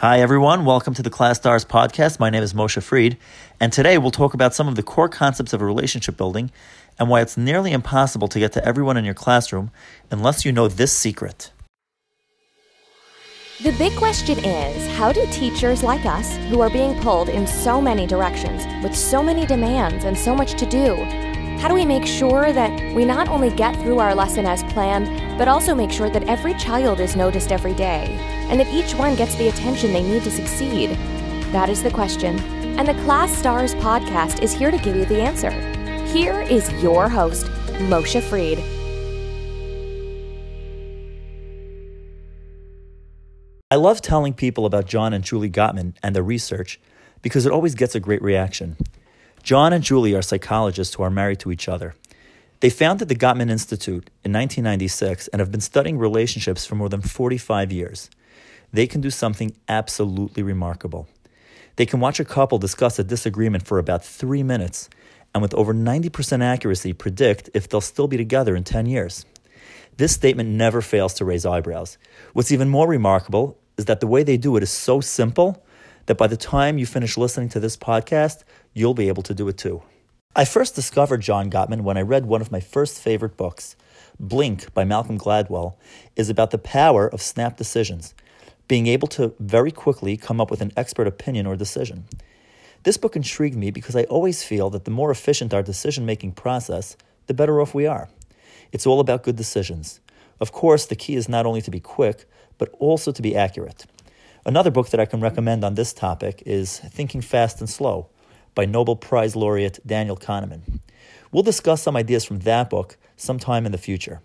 Hi, everyone. Welcome to the Class Stars podcast. My name is Moshe Fried, and today we'll talk about some of the core concepts of relationship building and why it's nearly impossible to get to everyone in your classroom unless you know this secret. The big question is how do teachers like us, who are being pulled in so many directions, with so many demands and so much to do, how do we make sure that we not only get through our lesson as planned, but also make sure that every child is noticed every day, and that each one gets the attention they need to succeed? That is the question, and the Class Stars podcast is here to give you the answer. Here is your host, Moshe Fried. I love telling people about John and Julie Gottman and their research because it always gets a great reaction. John and Julie are psychologists who are married to each other. They founded the Gottman Institute in 1996 and have been studying relationships for more than 45 years. They can do something absolutely remarkable. They can watch a couple discuss a disagreement for about three minutes and with over 90% accuracy predict if they'll still be together in 10 years. This statement never fails to raise eyebrows. What's even more remarkable is that the way they do it is so simple that by the time you finish listening to this podcast, you'll be able to do it too. I first discovered John Gottman when I read one of my first favorite books. Blink by Malcolm Gladwell is about the power of snap decisions, being able to very quickly come up with an expert opinion or decision. This book intrigued me because I always feel that the more efficient our decision making process, the better off we are. It's all about good decisions. Of course, the key is not only to be quick, but also to be accurate. Another book that I can recommend on this topic is Thinking Fast and Slow by Nobel Prize laureate Daniel Kahneman. We'll discuss some ideas from that book sometime in the future.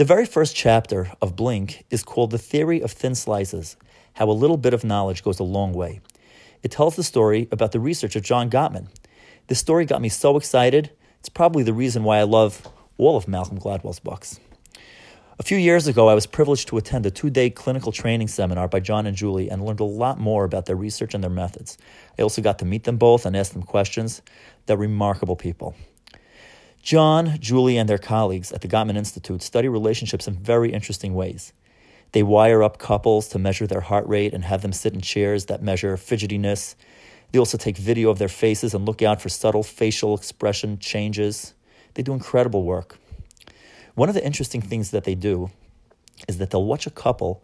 The very first chapter of Blink is called The Theory of Thin Slices How a Little Bit of Knowledge Goes a Long Way. It tells the story about the research of John Gottman. This story got me so excited, it's probably the reason why I love all of Malcolm Gladwell's books. A few years ago, I was privileged to attend a two day clinical training seminar by John and Julie and learned a lot more about their research and their methods. I also got to meet them both and ask them questions. They're remarkable people. John, Julie, and their colleagues at the Gottman Institute study relationships in very interesting ways. They wire up couples to measure their heart rate and have them sit in chairs that measure fidgetiness. They also take video of their faces and look out for subtle facial expression changes. They do incredible work. One of the interesting things that they do is that they'll watch a couple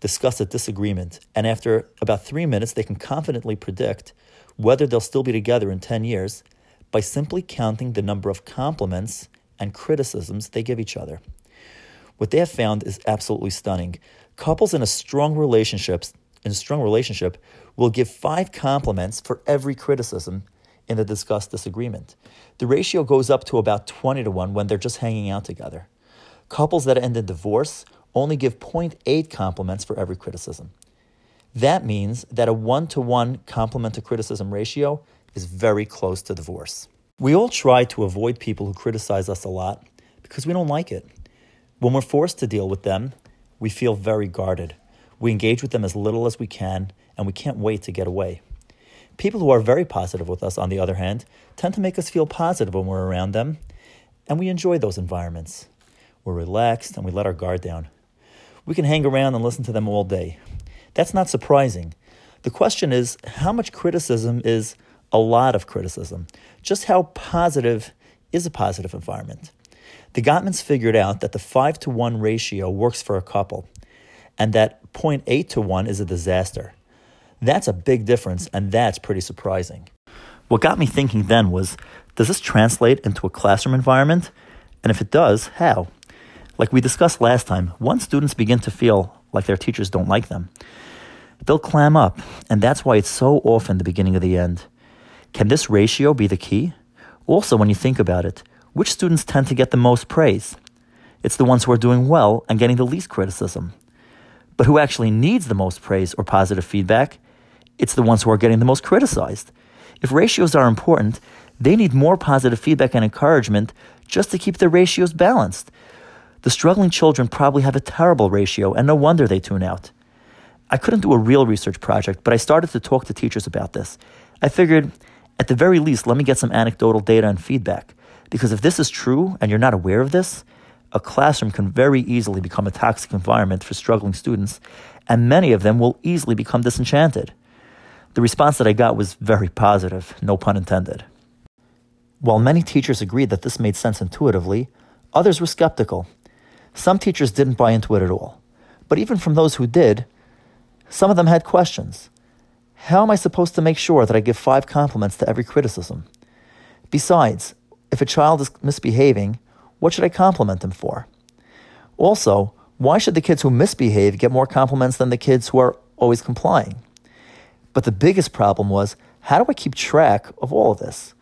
discuss a disagreement, and after about three minutes, they can confidently predict whether they'll still be together in 10 years by simply counting the number of compliments and criticisms they give each other. What they have found is absolutely stunning. Couples in a strong relationship, in a strong relationship will give five compliments for every criticism in the discussed disagreement. The ratio goes up to about 20 to 1 when they're just hanging out together. Couples that end in divorce only give 0.8 compliments for every criticism. That means that a one to one compliment to criticism ratio is very close to divorce. We all try to avoid people who criticize us a lot because we don't like it. When we're forced to deal with them, we feel very guarded. We engage with them as little as we can, and we can't wait to get away. People who are very positive with us, on the other hand, tend to make us feel positive when we're around them, and we enjoy those environments. We're relaxed and we let our guard down. We can hang around and listen to them all day. That's not surprising. The question is how much criticism is a lot of criticism? Just how positive is a positive environment? The Gottmans figured out that the 5 to 1 ratio works for a couple, and that 0.8 to 1 is a disaster. That's a big difference, and that's pretty surprising. What got me thinking then was does this translate into a classroom environment? And if it does, how? Like we discussed last time, once students begin to feel like their teachers don't like them, they'll clam up, and that's why it's so often the beginning of the end. Can this ratio be the key? Also, when you think about it, which students tend to get the most praise? It's the ones who are doing well and getting the least criticism. But who actually needs the most praise or positive feedback? It's the ones who are getting the most criticized. If ratios are important, they need more positive feedback and encouragement just to keep the ratios balanced. The struggling children probably have a terrible ratio, and no wonder they tune out. I couldn't do a real research project, but I started to talk to teachers about this. I figured, at the very least, let me get some anecdotal data and feedback. Because if this is true and you're not aware of this, a classroom can very easily become a toxic environment for struggling students, and many of them will easily become disenchanted. The response that I got was very positive, no pun intended. While many teachers agreed that this made sense intuitively, others were skeptical. Some teachers didn't buy into it at all. But even from those who did, some of them had questions. How am I supposed to make sure that I give five compliments to every criticism? Besides, if a child is misbehaving, what should I compliment them for? Also, why should the kids who misbehave get more compliments than the kids who are always complying? But the biggest problem was how do I keep track of all of this?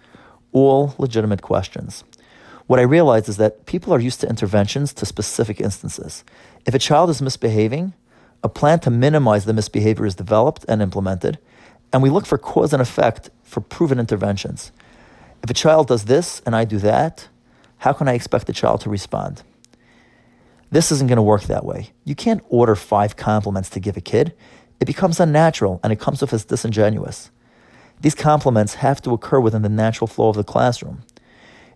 All legitimate questions. What I realized is that people are used to interventions to specific instances. If a child is misbehaving, a plan to minimize the misbehavior is developed and implemented, and we look for cause and effect for proven interventions. If a child does this and I do that, how can I expect the child to respond? This isn't going to work that way. You can't order five compliments to give a kid. It becomes unnatural and it comes off as disingenuous. These compliments have to occur within the natural flow of the classroom.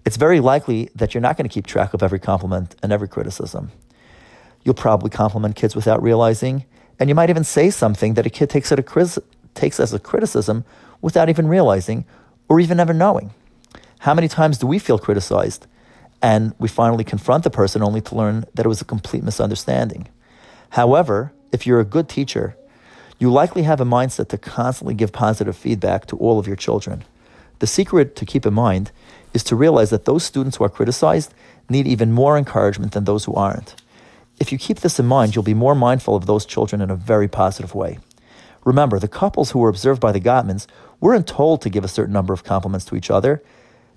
It's very likely that you're not going to keep track of every compliment and every criticism. You'll probably compliment kids without realizing, and you might even say something that a kid takes, a takes as a criticism without even realizing or even ever knowing. How many times do we feel criticized and we finally confront the person only to learn that it was a complete misunderstanding. However, if you're a good teacher, you likely have a mindset to constantly give positive feedback to all of your children. The secret to keep in mind is to realize that those students who are criticized need even more encouragement than those who aren't. If you keep this in mind, you'll be more mindful of those children in a very positive way. Remember, the couples who were observed by the Gottmans weren't told to give a certain number of compliments to each other.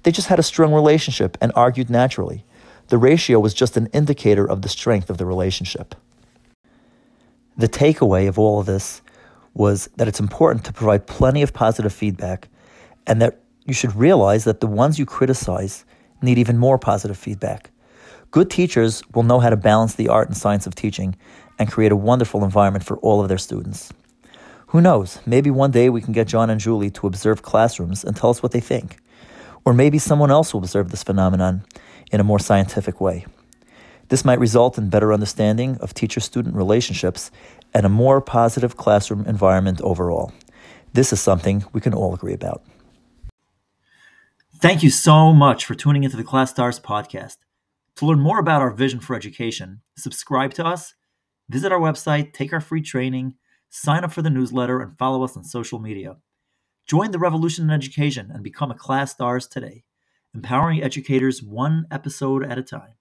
They just had a strong relationship and argued naturally. The ratio was just an indicator of the strength of the relationship. The takeaway of all of this was that it's important to provide plenty of positive feedback and that you should realize that the ones you criticize need even more positive feedback. Good teachers will know how to balance the art and science of teaching and create a wonderful environment for all of their students. Who knows, maybe one day we can get John and Julie to observe classrooms and tell us what they think. Or maybe someone else will observe this phenomenon in a more scientific way. This might result in better understanding of teacher student relationships and a more positive classroom environment overall. This is something we can all agree about. Thank you so much for tuning into the Class Stars podcast. To learn more about our vision for education, subscribe to us, visit our website, take our free training, sign up for the newsletter, and follow us on social media. Join the revolution in education and become a class stars today, empowering educators one episode at a time.